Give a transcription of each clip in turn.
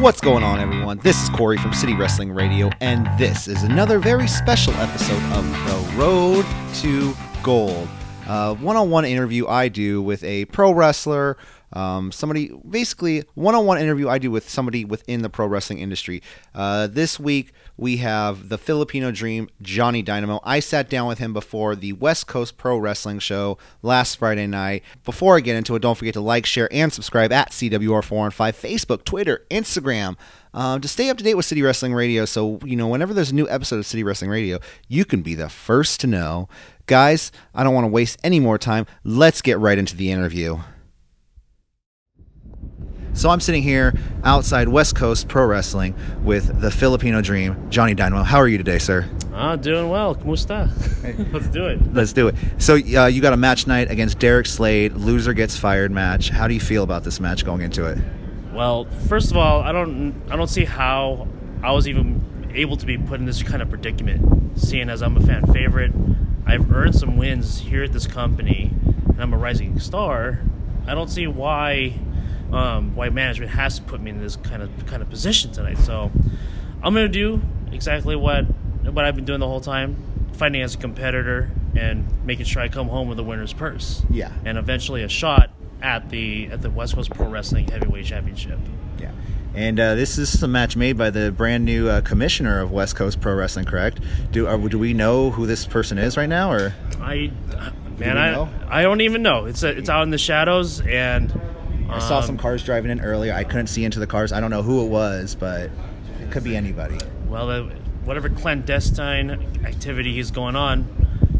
What's going on, everyone? This is Corey from City Wrestling Radio, and this is another very special episode of The Road to Gold. One on one interview I do with a pro wrestler, um, somebody, basically, one on one interview I do with somebody within the pro wrestling industry. Uh, this week, we have the Filipino Dream, Johnny Dynamo. I sat down with him before the West Coast Pro Wrestling Show last Friday night. Before I get into it, don't forget to like, share, and subscribe at CWR4 and 5, Facebook, Twitter, Instagram. Um, to stay up to date with City Wrestling Radio, so you know whenever there's a new episode of City Wrestling Radio, you can be the first to know. Guys, I don't want to waste any more time. Let's get right into the interview. So I'm sitting here outside West Coast Pro Wrestling with the Filipino Dream, Johnny Dynamo. How are you today, sir? Ah, doing well. Kumusta? Let's do it. Let's do it. So uh, you got a match night against Derek Slade. Loser gets fired match. How do you feel about this match going into it? Well, first of all, I don't, I don't see how I was even able to be put in this kind of predicament. Seeing as I'm a fan favorite, I've earned some wins here at this company, and I'm a rising star. I don't see why um, why management has to put me in this kind of kind of position tonight. So I'm gonna do exactly what what I've been doing the whole time, fighting as a competitor and making sure I come home with a winner's purse. Yeah. And eventually a shot at the at the West Coast Pro Wrestling Heavyweight Championship. Yeah. And uh, this is a match made by the brand new uh, commissioner of West Coast Pro Wrestling, correct? Do uh, do we know who this person is right now, or I, man, I I don't even know. It's a, it's out in the shadows, and I saw um, some cars driving in earlier. I couldn't see into the cars. I don't know who it was, but it could be anybody. well, uh, whatever clandestine activity is going on,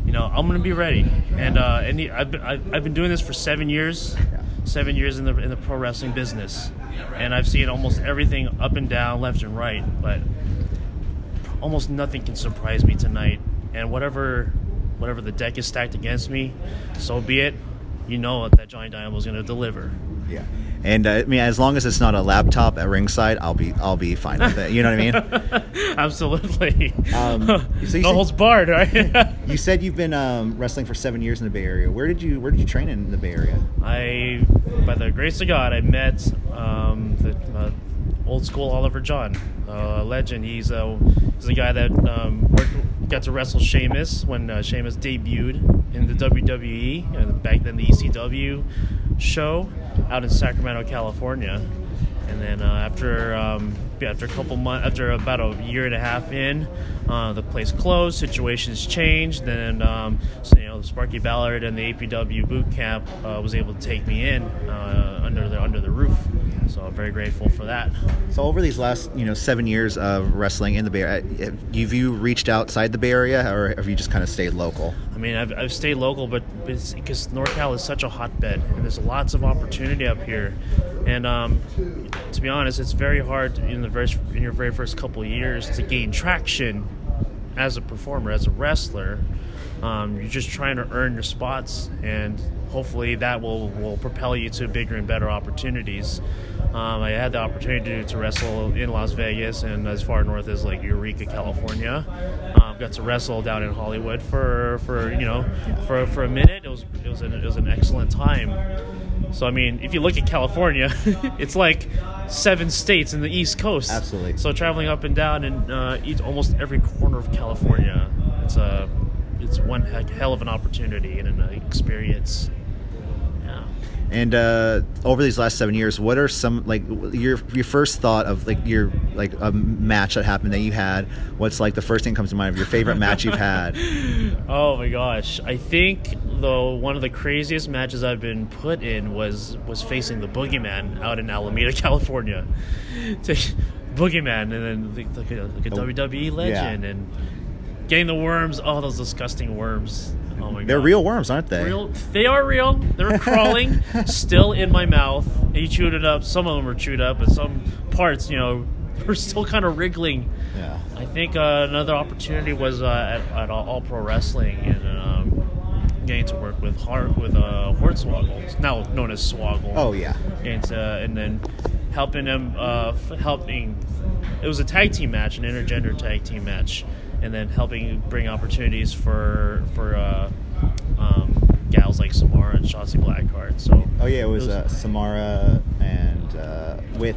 you know, I'm gonna be ready. And uh, and the- I've been I've, I've been doing this for seven years, seven years in the in the pro wrestling business, and I've seen almost everything up and down, left and right, but almost nothing can surprise me tonight. And whatever whatever the deck is stacked against me, so be it. You know that Johnny is gonna deliver. Yeah. And uh, I mean, as long as it's not a laptop at ringside, I'll be I'll be fine with it. You know what I mean? Absolutely. Um, so no said- holds barred, right? you said you've been um, wrestling for seven years in the Bay Area. Where did you Where did you train in the Bay Area? I, by the grace of God, I met um, the uh, old school Oliver John, uh, a legend. He's a he's a guy that um, worked, got to wrestle Sheamus when uh, Sheamus debuted in the WWE, uh, back then the ECW show out in Sacramento, California. And then uh, after um, after a couple months, after about a year and a half in, uh, the place closed. Situations changed. Then um, so, you know, Sparky Ballard and the APW boot camp uh, was able to take me in uh, under the under the roof. So I'm very grateful for that. So over these last you know seven years of wrestling in the Bay Area, have you- reached outside the Bay Area, or have you just kind of stayed local? I mean, I've, I've stayed local, but because NorCal is such a hotbed, and there's lots of opportunity up here. And um, to be honest, it's very hard in the very in your very first couple of years to gain traction as a performer, as a wrestler. Um, you're just trying to earn your spots, and hopefully that will, will propel you to bigger and better opportunities. Um, I had the opportunity to, to wrestle in Las Vegas and as far north as like Eureka, California. Um, got to wrestle down in Hollywood for, for you know for, for a minute. It was it was an, it was an excellent time. So I mean, if you look at California, it's like seven states in the East Coast. Absolutely. So traveling up and down and uh, each almost every corner of California, it's a it's one heck, hell of an opportunity and an experience. Yeah. And uh, over these last seven years, what are some like your your first thought of like your like a match that happened that you had? What's like the first thing that comes to mind of your favorite match you've had? Oh my gosh! I think though one of the craziest matches I've been put in was was facing the Boogeyman out in Alameda, California. To- Boogeyman, and then like, like a, like a Oh, WWE legend, and getting the worms. Oh, those disgusting worms! Oh my god, They're real worms, aren't they? Real, they are real. They're crawling, still in my mouth. He chewed it up. Some of them were chewed up, but some parts, you know, were still kind of wriggling. Yeah. I think uh, another opportunity was uh, at, at All Pro Wrestling and um, getting to work with Hart with uh, Hornswoggle, now known as Swoggle. Oh yeah. and uh, and then helping him uh, f- helping. It was a tag team match, an intergender tag team match, and then helping bring opportunities for for uh, um, gals like Samara and Shotzi Blackheart. So Oh yeah, it was uh, Samara and uh, with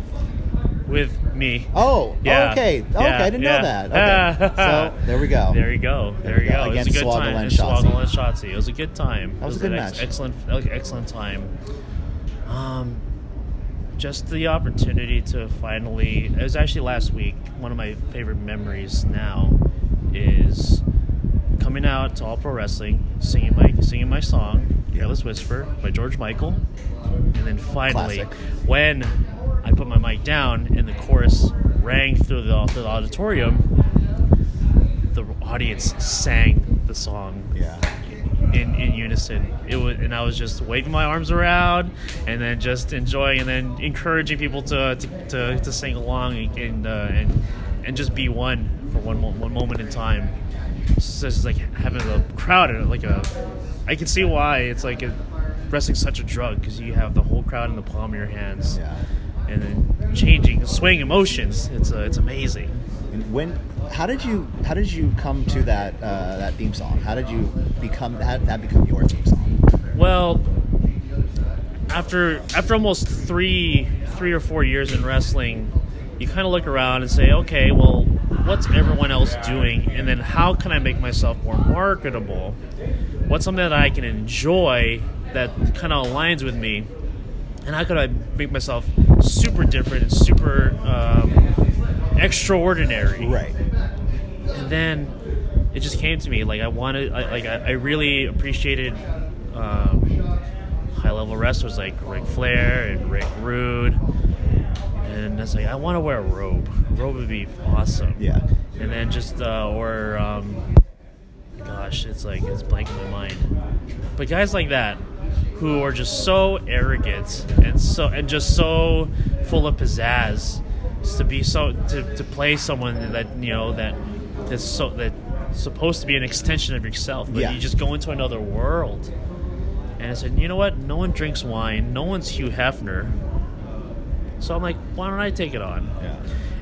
with me. Oh, Yeah. okay. Okay, I didn't yeah. know that. Okay. so there we go. There you go. There, There you we go. go. It was a good Swoggle time. and. Swoggle and Shotzi. It was a good time. That was it a good an ex- match. excellent, excellent time. Um, just the opportunity to finally. It was actually last week. One of my favorite memories now is coming out to All Pro Wrestling, singing my singing my song, "Careless Whisper" by George Michael, and then finally, Classic. when I put my mic down and the chorus rang through the, through the auditorium, the audience sang the song Yeah. in, in unison. It was, and I was just waving my arms around, and then just enjoying, and then encouraging people to to, to, to sing along and and, uh, and and just be one for one mo- one moment in time. It's just like having a crowd, and like a. I can see why it's like a, wrestling's such a drug because you have the whole crowd in the palm of your hands, Yeah. and then changing, swaying emotions. It's uh, it's amazing. And when? How did you? How did you come to that uh, that theme song? How did you become? How did that become your theme song? Well, after after almost three three or four years in wrestling, you kind of look around and say, okay, well, what's everyone else doing, and then how can I make myself more marketable? What's something that I can enjoy that kind of aligns with me, and how could I make myself super different and super um, extraordinary? Right. and then it just came to me like I wanted, I, like I, I really appreciated um, high level wrestlers like Ric Flair and Rick Rude, and I was like, I want to wear a robe. A robe would be awesome. Yeah. And then just uh, or um, gosh, it's like it's blanking my mind. But guys like that who are just so arrogant and so and just so full of pizzazz to be so to, to play someone that you know that that's so that supposed to be an extension of yourself, but Yeah. you just go into another world. And I said, you know what? No one drinks wine. No one's Hugh Hefner. So I'm like, why don't I take it on? Yeah.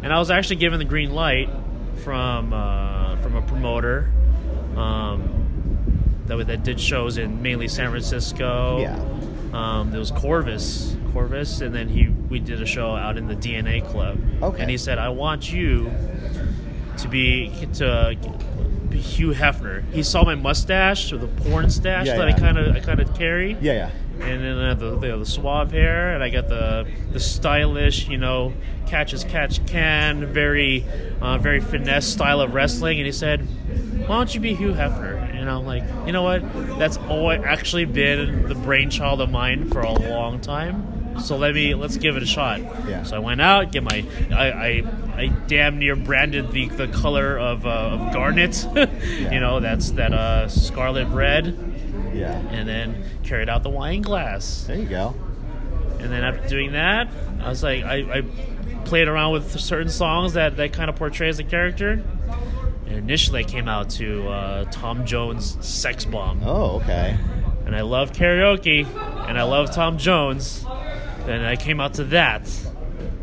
and I was actually given the green light from uh, from a promoter um, that that did shows in mainly San Francisco. Yeah. Um, there was Corvus, Corvus, and then he we did a show out in the DNA Club. Okay. And he said, "I want you to be to be Hugh Hefner." He saw my mustache or the porn stash Yeah, that yeah. I kind of I kind of carry Yeah. Yeah. And then I have the, the the suave hair, and I got the the stylish, you know, catch as catch can, very uh, very finesse style of wrestling. And he said, "Why don't you be Hugh Hefner?" And I'm like, you know what? That's always actually been the brainchild of mine for a long time. So let me let's give it a shot. Yeah. So I went out, get my I I, I damn near branded the the color of, uh, of garnet. you know, that's that uh, scarlet red Yeah. and then carried out the wine glass. There you go. And then after doing that, I was like, I, I played around with certain songs that, that kind of portrays the character. And initially, I came out to uh, Tom Jones' "Sex Bomb," Oh, okay. and I love karaoke, and I love Tom Jones, and I came out to that.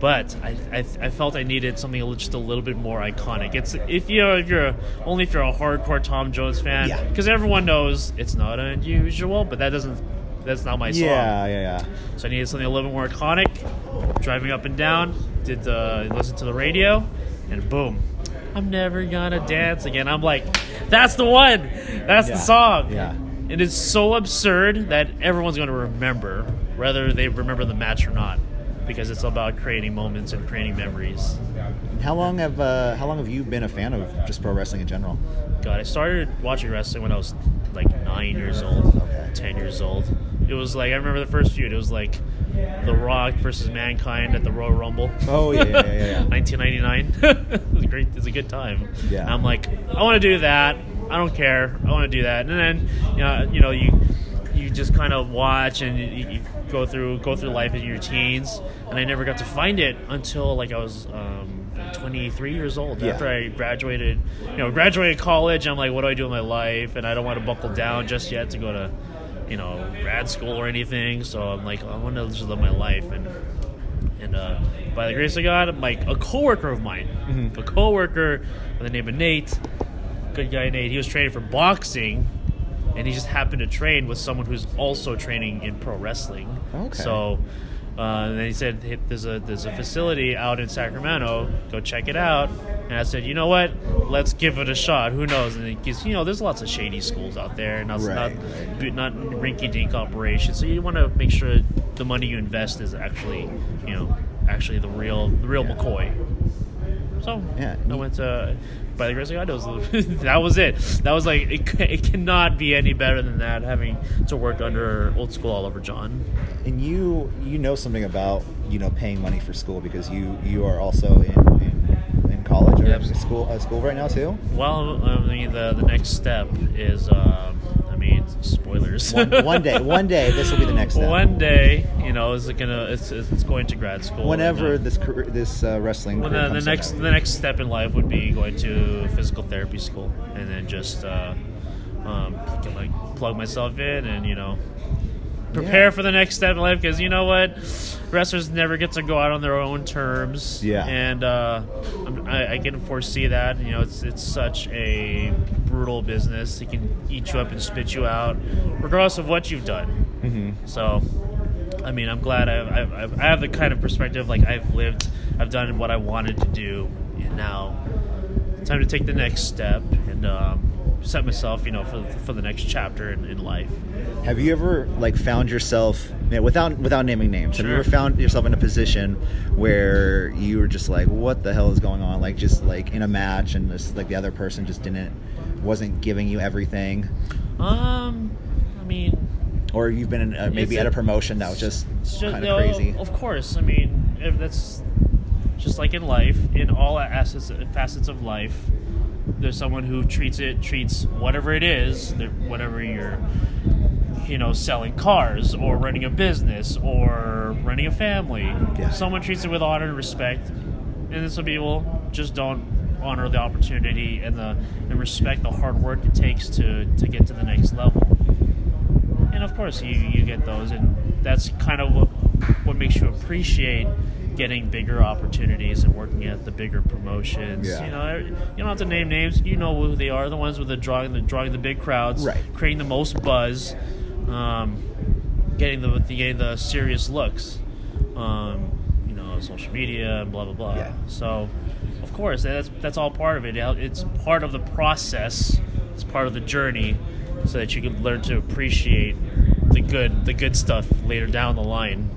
But I, I, I felt I needed something just a little bit more iconic. It's if you know, if you're a, only if you're a hardcore Tom Jones fan, Yeah. because everyone knows it's not unusual, but that doesn't that's not my song. Yeah. Yeah. Yeah. So I needed something a little bit more iconic. Driving up and down, did the listen to the radio, and boom, I'm never gonna dance again. I'm like, that's the one. That's Yeah. the song. Yeah. It is so absurd that everyone's gonna remember, whether they remember the match or not, because it's about creating moments and creating memories. How long have uh, How long have you been a fan of just pro wrestling in general? God, I started watching wrestling when I was like nine years old, Okay. ten years old. It was like I remember the first feud. It was like The Rock versus Mankind at the Royal Rumble. Oh, yeah, yeah, yeah, yeah. 1999. it was great. It was a good time. Yeah. I'm like, I want to do that. I don't care. I want to do that. And then, you know, you know, you you just kind of watch and you, you go through go through life in your teens. And I never got to find it until like I was. Um, 23 years old Yeah. after I graduated, you know, graduated college. I'm like, what do I do with my life? And I don't want to buckle down just yet to go to, you know, grad school or anything. So I'm like, I want to just live my life. And and uh, by the grace of God, my a coworker of mine, Mhm. a coworker by the name of Nate, good guy Nate. He was training for boxing, and he just happened to train with someone who's also training in pro wrestling. Okay. So Uh, and then he said, hey, "There's a there's a facility out in Sacramento. Go check it out." And I said, "You know what? Let's give it a shot. Who knows?" And because you know, there's lots of shady schools out there, not Right, not, not rinky-dink operations. So you want to make sure the money you invest is actually, you know, actually the real the real McCoy. So Yeah. I went to by the grace of God. Was, that was it. That was like it, it cannot be any better than that. Having to work under old school Oliver John. And you you know something about you know paying money for school because you you are also in in, in college or Yep. school uh, school right now too. Well, I mean the the next step is. Um, mean, spoilers. One, one day, one day, this will be the next step. One day, you know, is it gonna? It's, it's going to grad school. Whenever and, uh, this career, this uh, wrestling Well, the, the next the next step in life would be going to physical therapy school, and then just uh, um, can, like plug myself in, and you know, prepare Yeah. for the next step in life. Because you know what, wrestlers never get to go out on their own terms. Yeah. and uh, I'm, I, I can foresee that. You know, it's it's such a brutal business. It can eat you up and spit you out, regardless of what you've done. Mhm. So, I mean, I'm glad I, I, I have the kind of perspective like I've lived, I've done what I wanted to do, and now time to take the next step and um, set myself, you know, for for the next chapter in, in life. Have you ever like found yourself you know, without without naming names? Have you ever found yourself in a position where you were just like, "What the hell is going on?" Like just like in a match, and just like the other person just didn't wasn't giving you everything, Um, I mean, or you've been in, uh, maybe at a promotion that was just just, kind of know, crazy. Of course, I mean, if that's just like in life, in all assets, facets of life. There's someone who treats it treats whatever it is, whatever you're, you know, selling cars or running a business or running a family. Yeah. Someone treats it with honor and respect, and then some people just don't honor the opportunity and the and respect the hard work it takes to to get to the next level and of course you you get those and that's kind of what, what makes you appreciate getting bigger opportunities and working at the bigger promotions Yeah. you know you don't have to name names you know who they are the ones with the drawing the drawing the big crowds Right. creating the most buzz um, getting the, the getting the serious looks um, you know social media and blah blah blah Yeah. so of course that's that's all part of it. It's part of the process. It's part of the journey so that you can learn to appreciate the good the good stuff later down the line.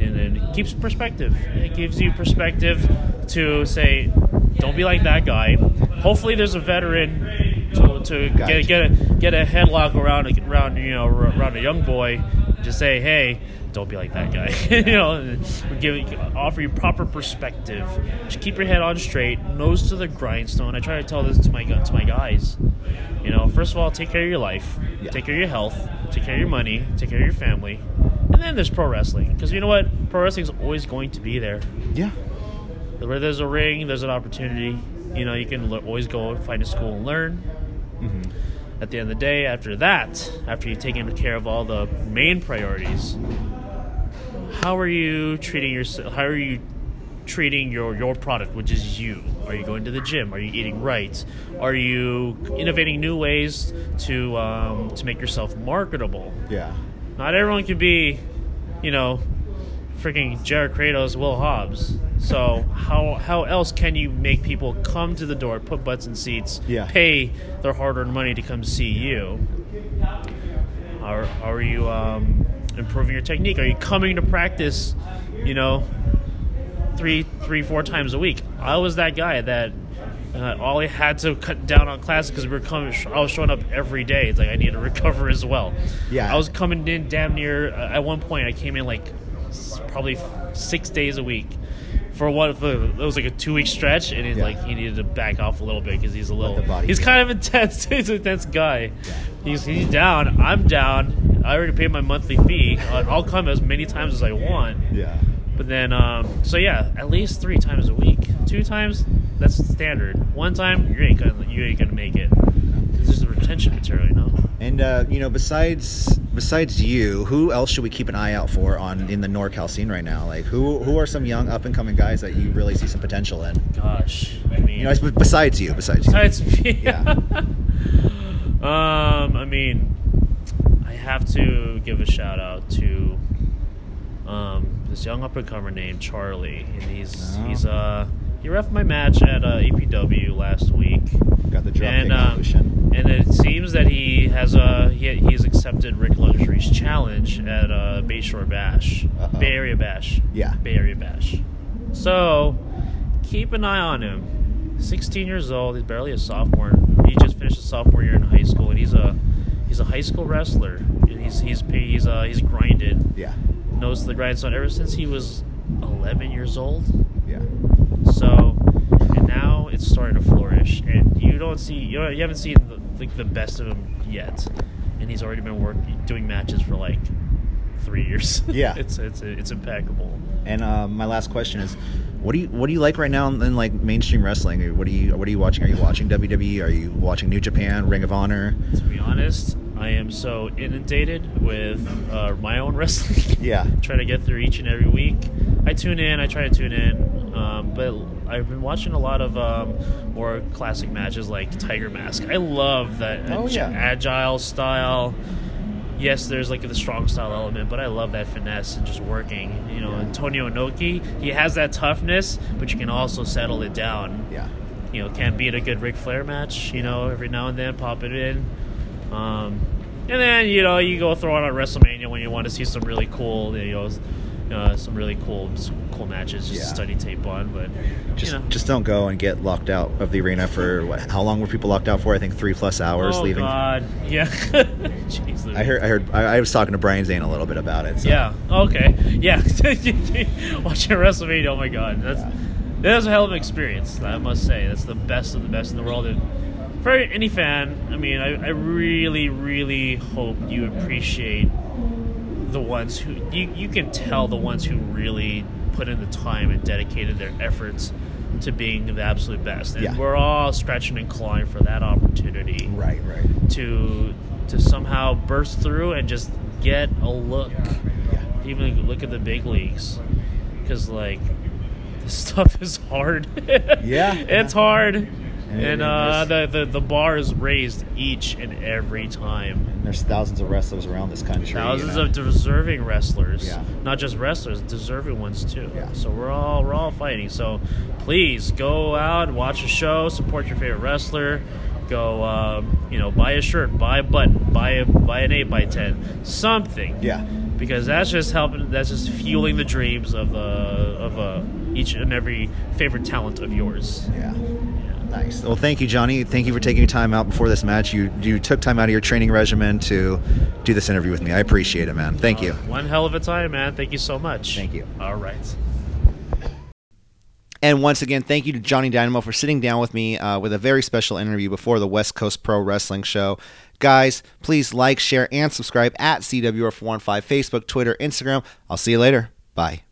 And then it keeps perspective. It gives you perspective to say don't be like that guy. Hopefully there's a veteran to, to Gotcha. get get a get a headlock around a, around you know around a young boy just say hey don't be like that guy. You know give offer you proper perspective. Just keep your head on straight nose to the grindstone. I try to tell this to my to my guys. You know first of all take care of your life. Yeah. take care of your health. Take care of your money. Take care of your family. And then there's pro wrestling. Because you know what? Pro wrestling is always going to be there. Yeah, where there's a ring there's an opportunity. You know you can always go find a school and learn. Mhm. at the end of the day, after that, after you've taken care of all the main priorities, how are you treating yourself? How are you treating your your product, which is you? Are you going to the gym? Are you eating right? Are you innovating new ways to um, to make yourself marketable? yeah, Not everyone can be, you know, freaking Jared Kratos, Will Hobbs. So how how else can you make people come to the door, put butts in seats, Yeah. pay their hard-earned money to come see you? Are are you um, improving your technique? Are you coming to practice? You know, three three four times a week. I was that guy that. Uh, all I had to cut down on classes because we were coming. I was showing up every day. It's like I need to recover as well. Yeah. I was coming in damn near. Uh, at one point, I came in like probably six days a week. For what? For, it was like a two week stretch, and he's Yeah. like he needed to back off a little bit because he's a little. body He's kind of intense. he's an intense guy. He's he's down. I'm down. I already paid my monthly fee. Uh, I'll come as many times as I want. yeah. But then, um, so yeah, at least three times a week. Two times, that's standard. One time, you ain't gonna you ain't gonna make it. It's just retention material, you know. And uh, you know, besides besides you, who else should we keep an eye out for on in the NorCal scene right now? Like, who who are some young up and coming guys that you really see some potential in? Gosh, I mean, You know, besides you, besides you. besides me, Yeah. um, I mean, have to give a shout out to um, this young up and comer named Charlie, and he's Oh. he's uh he ref my match at uh, APW last week, Got the drop and um, and it seems that he has uh he, he's accepted Rick Luxury's challenge at uh, Bayshore Bash, Uh-oh. Bay Area Bash, Yeah. Bay Area Bash. So keep an eye on him. 16 years old. He's barely a sophomore. He just finished his sophomore year in high school, and he's a he's a high school wrestler. He's he's he's uh, he's grinded, Yeah. knows the grindstone ever since he was 11 years old. Yeah. So, and now it's starting to flourish, and you don't see you, know, you haven't seen the, like the best of him yet, and he's already been working doing matches for like three years. Yeah. it's it's it's impeccable. And uh, my last question is, what do you what do you like right now in, in like mainstream wrestling? What do you what are you watching? Are you watching WWE? Are you watching New Japan, Ring of Honor? To be honest, I am so inundated with uh, my own wrestling. Yeah. trying to get through each and every week. I tune in. I try to tune in, um, but I've been watching a lot of um, more classic matches like Tiger Mask. I love that Oh, ag- yeah. agile style. Yes, there's like the strong style element, but I love that finesse and just working. You know, Yeah. Antonio Inoki, he has that toughness, but you can also settle it down Yeah. you know, can't beat a good Ric Flair match, you know, every now and then pop it in. Um, and then, you know, you go throw it on WrestleMania when you want to see some really cool, you know, uh, some really cool cool matches just Yeah. study tape on. But, Just know. just don't go and get locked out of the arena for what? How long were people locked out for? I think three plus hours oh, leaving. God. Yeah. Jeez, I heard I heard I, I was talking to Brian Zane a little bit about it. So. Yeah. Okay. Yeah. Watching WrestleMania. Oh my God. That's Yeah. that was a hell of an experience. I must say. That's the best of the best in the world. And for any fan, I mean, I, I really, really hope you appreciate the ones who you you can tell the ones who really put in the time and dedicated their efforts to being the absolute best. And Yeah. we're all scratching and clawing for that opportunity Right. Right. to to somehow burst through and just get a look Yeah. even look at the big leagues because like this stuff is hard Yeah. it's hard And and uh, the, the the bar is raised each and every time And there's thousands of wrestlers around this country. thousands you know. of deserving wrestlers Yeah. not just wrestlers deserving ones too Yeah. so we're all we're all fighting so please go out watch a show support your favorite wrestler go um, you know buy a shirt buy a button buy a buy an 8 by 10 something Yeah. because that's just helping that's just fueling the dreams of uh, of uh, each and every favorite talent of yours Yeah. yeah. Nice. Well, thank you, Johnny. Thank you for taking your time out before this match. You you took time out of your training regimen to do this interview with me. I appreciate it, man. Thank you. one hell of a time man thank you so much Thank you. all right And once again, thank you to Johnny Dynamo for sitting down with me uh, with a very special interview before the West Coast Pro Wrestling Show. Guys, please like, share, and subscribe at CWR415 Facebook, Twitter, Instagram. I'll see you later. Bye.